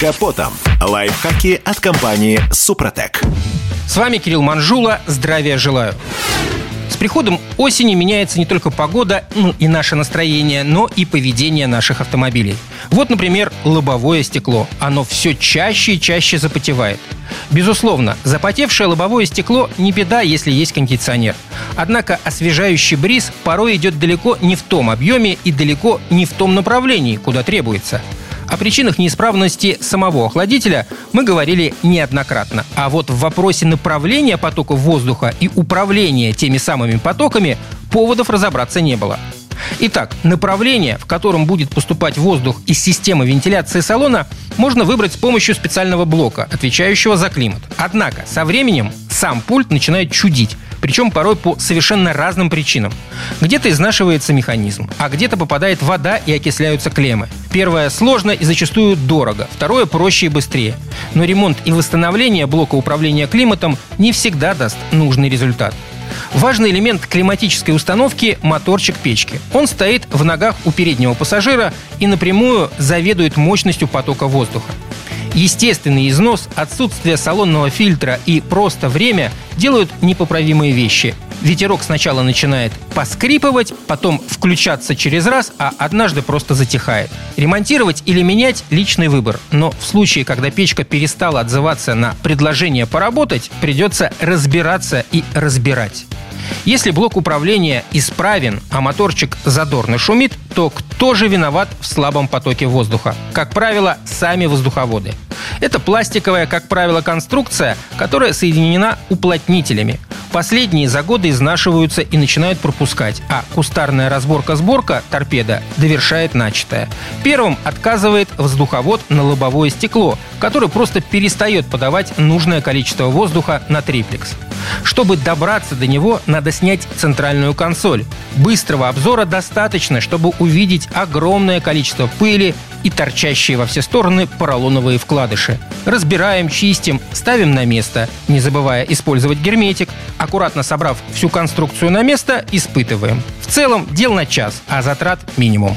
капотом. Лайфхаки от компании «Супротек». С вами Кирилл Манжула. Здравия желаю. С приходом осени меняется не только погода ну, и наше настроение, но и поведение наших автомобилей. Вот, например, лобовое стекло. Оно все чаще и чаще запотевает. Безусловно, запотевшее лобовое стекло не беда, если есть кондиционер. Однако освежающий бриз порой идет далеко не в том объеме и далеко не в том направлении, куда требуется. О причинах неисправности самого охладителя мы говорили неоднократно. А вот в вопросе направления потоков воздуха и управления теми самыми потоками поводов разобраться не было. Итак, направление, в котором будет поступать воздух из системы вентиляции салона, можно выбрать с помощью специального блока, отвечающего за климат. Однако со временем сам пульт начинает чудить, причем порой по совершенно разным причинам. Где-то изнашивается механизм, а где-то попадает вода и окисляются клеммы. Первое сложно и зачастую дорого, второе проще и быстрее. Но ремонт и восстановление блока управления климатом не всегда даст нужный результат. Важный элемент климатической установки – моторчик печки. Он стоит в ногах у переднего пассажира и напрямую заведует мощностью потока воздуха. Естественный износ, отсутствие салонного фильтра и просто время делают непоправимые вещи. Ветерок сначала начинает поскрипывать, потом включаться через раз, а однажды просто затихает. Ремонтировать или менять – личный выбор. Но в случае, когда печка перестала отзываться на предложение поработать, придется разбираться и разбирать. Если блок управления исправен, а моторчик задорно шумит, то кто же виноват в слабом потоке воздуха? Как правило, сами воздуховоды. Это пластиковая, как правило, конструкция, которая соединена уплотнителями. Последние за годы изнашиваются и начинают пропускать, а кустарная разборка-сборка торпеда довершает начатое. Первым отказывает воздуховод на лобовое стекло, который просто перестает подавать нужное количество воздуха на триплекс. Чтобы добраться до него, надо снять центральную консоль. Быстрого обзора достаточно, чтобы увидеть огромное количество пыли и торчащие во все стороны поролоновые вкладыши. Разбираем, чистим, ставим на место, не забывая использовать герметик. Аккуратно собрав всю конструкцию на место, испытываем. В целом дел на час, а затрат минимум.